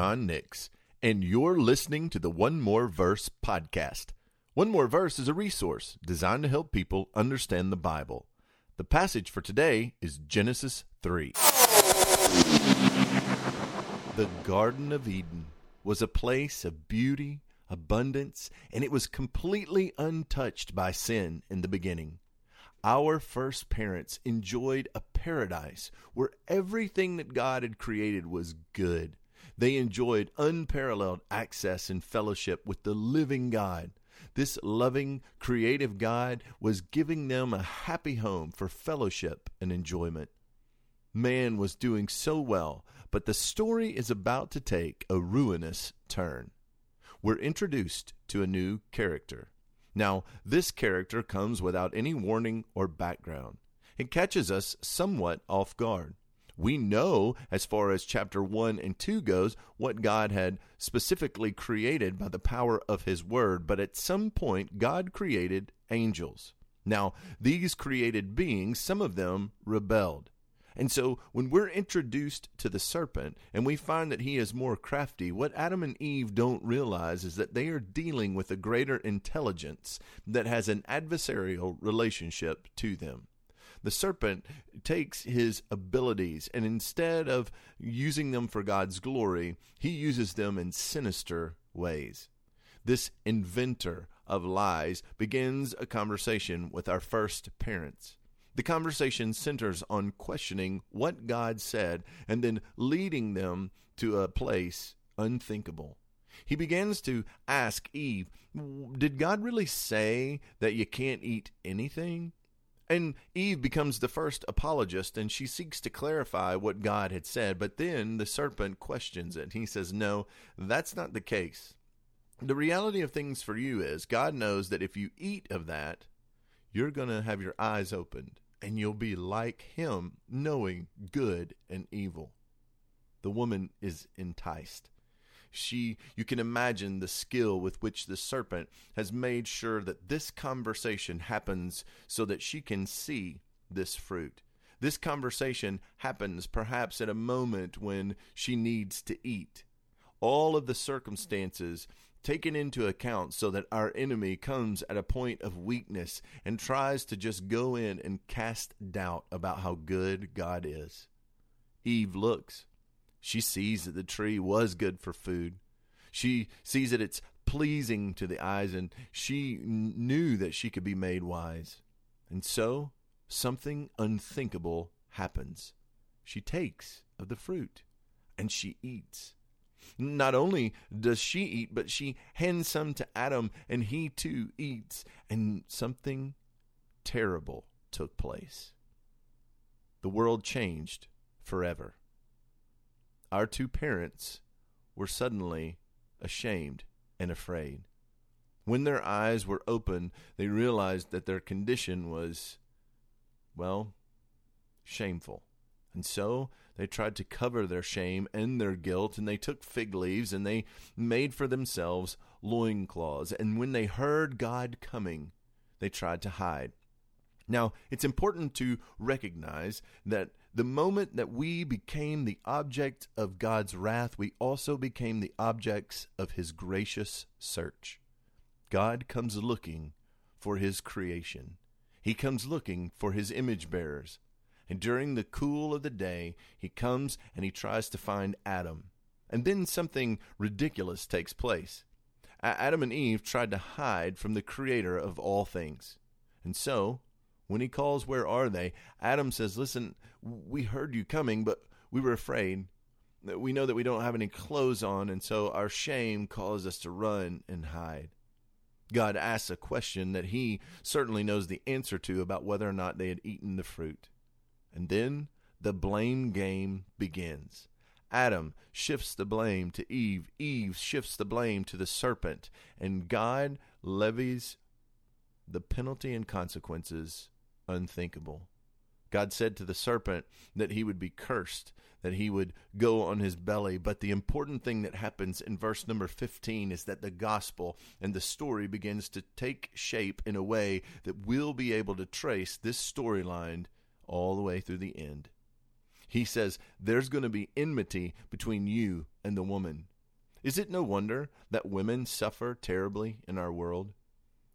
John Nix, and you're listening to the One More Verse podcast. One More Verse is a resource designed to help people understand the Bible. The passage for today is Genesis 3. The Garden of Eden was a place of beauty, abundance, and it was completely untouched by sin in the beginning. Our first parents enjoyed a paradise where everything that God had created was good. They enjoyed unparalleled access and fellowship with the living God. This loving, creative God was giving them a happy home for fellowship and enjoyment. Man was doing so well, but the story is about to take a ruinous turn. We're introduced to a new character. Now, this character comes without any warning or background. It catches us somewhat off guard. We know, as far as chapter 1 and 2 goes, what God had specifically created by the power of His Word, but at some point, God created angels. Now, these created beings, some of them rebelled. And so when we're introduced to the serpent and we find that he is more crafty, what Adam and Eve don't realize is that they are dealing with a greater intelligence that has an adversarial relationship to them. The serpent takes his abilities and instead of using them for God's glory, he uses them in sinister ways. This inventor of lies begins a conversation with our first parents. The conversation centers on questioning what God said and then leading them to a place unthinkable. He begins to ask Eve, Did God really say that you can't eat anything? And Eve becomes the first apologist and she seeks to clarify what God had said, but then the serpent questions it. He says, No, that's not the case. The reality of things for you is God knows that if you eat of that, you're going to have your eyes opened and you'll be like him, knowing good and evil. The woman is enticed. She, you can imagine the skill with which the serpent has made sure that this conversation happens so that she can see this fruit. This conversation happens perhaps at a moment when she needs to eat. All of the circumstances taken into account so that our enemy comes at a point of weakness and tries to just go in and cast doubt about how good God is. Eve looks. She sees that the tree was good for food. She sees that it's pleasing to the eyes, and she knew that she could be made wise. And so, something unthinkable happens. She takes of the fruit, and she eats. Not only does she eat, but she hands some to Adam, and he too eats. And something terrible took place. The world changed forever. Our two parents were suddenly ashamed and afraid. When their eyes were open, they realized that their condition was, well, shameful. And so they tried to cover their shame and their guilt, and they took fig leaves and they made for themselves loincloths. And when they heard God coming, they tried to hide. Now, it's important to recognize that the moment that we became the object of God's wrath, we also became the objects of His gracious search. God comes looking for His creation, He comes looking for His image bearers. And during the cool of the day, he comes and he tries to find Adam. And then something ridiculous takes place. Adam and Eve tried to hide from the creator of all things. And so, when he calls, Where are they? Adam says, Listen, we heard you coming, but we were afraid. We know that we don't have any clothes on, and so our shame caused us to run and hide. God asks a question that he certainly knows the answer to about whether or not they had eaten the fruit. And then the blame game begins. Adam shifts the blame to Eve. Eve shifts the blame to the serpent. And God levies the penalty and consequences unthinkable. God said to the serpent that he would be cursed, that he would go on his belly. But the important thing that happens in verse number 15 is that the gospel and the story begins to take shape in a way that we'll be able to trace this storyline all the way through the end. He says, There's going to be enmity between you and the woman. Is it no wonder that women suffer terribly in our world?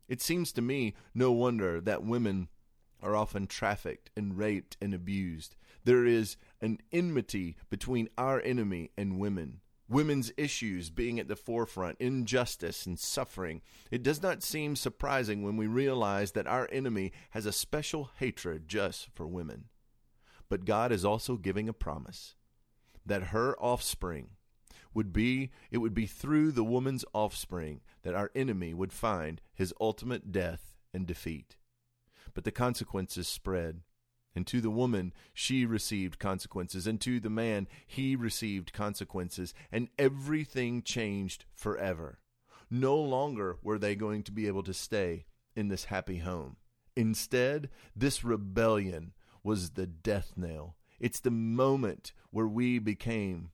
It seems to me no wonder that women are often trafficked and raped and abused. There is an enmity between our enemy and women. Women's issues being at the forefront, injustice and suffering. It does not seem surprising when we realize that our enemy has a special hatred just for women. But God is also giving a promise that her offspring would be it would be through the woman's offspring that our enemy would find his ultimate death and defeat. But the consequences spread. And to the woman, she received consequences. And to the man, he received consequences. And everything changed forever. No longer were they going to be able to stay in this happy home. Instead, this rebellion was the death knell. It's the moment where we became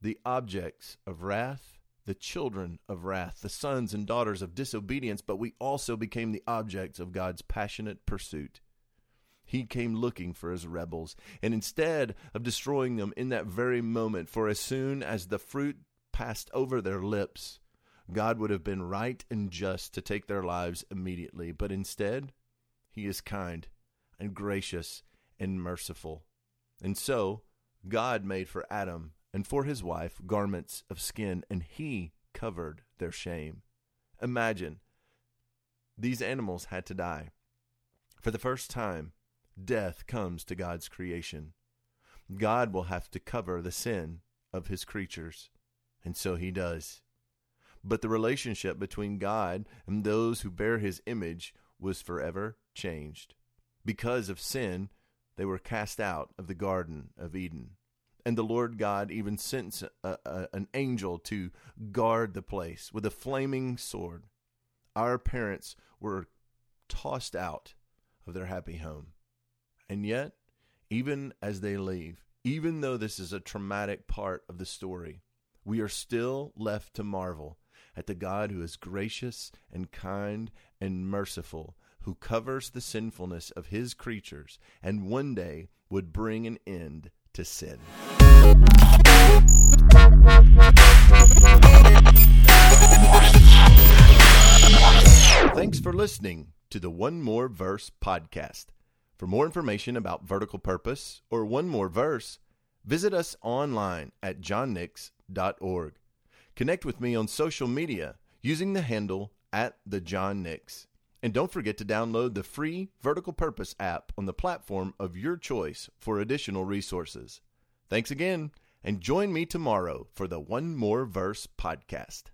the objects of wrath, the children of wrath, the sons and daughters of disobedience, but we also became the objects of God's passionate pursuit. He came looking for his rebels, and instead of destroying them in that very moment, for as soon as the fruit passed over their lips, God would have been right and just to take their lives immediately. But instead, he is kind and gracious and merciful. And so, God made for Adam and for his wife garments of skin, and he covered their shame. Imagine these animals had to die. For the first time, death comes to God's creation. God will have to cover the sin of his creatures, and so he does. But the relationship between God and those who bear his image was forever changed. Because of sin, they were cast out of the Garden of Eden. And the Lord God even sent a, a, an angel to guard the place with a flaming sword. Our parents were tossed out of their happy home. And yet, even as they leave, even though this is a traumatic part of the story, we are still left to marvel at the God who is gracious and kind and merciful, who covers the sinfulness of his creatures and one day would bring an end to sin. Thanks for listening to the One More Verse podcast. For more information about vertical purpose or one more verse, visit us online at johnnix.org. Connect with me on social media using the handle at the John Nix. And don't forget to download the free Vertical Purpose app on the platform of your choice for additional resources. Thanks again, and join me tomorrow for the One More Verse podcast.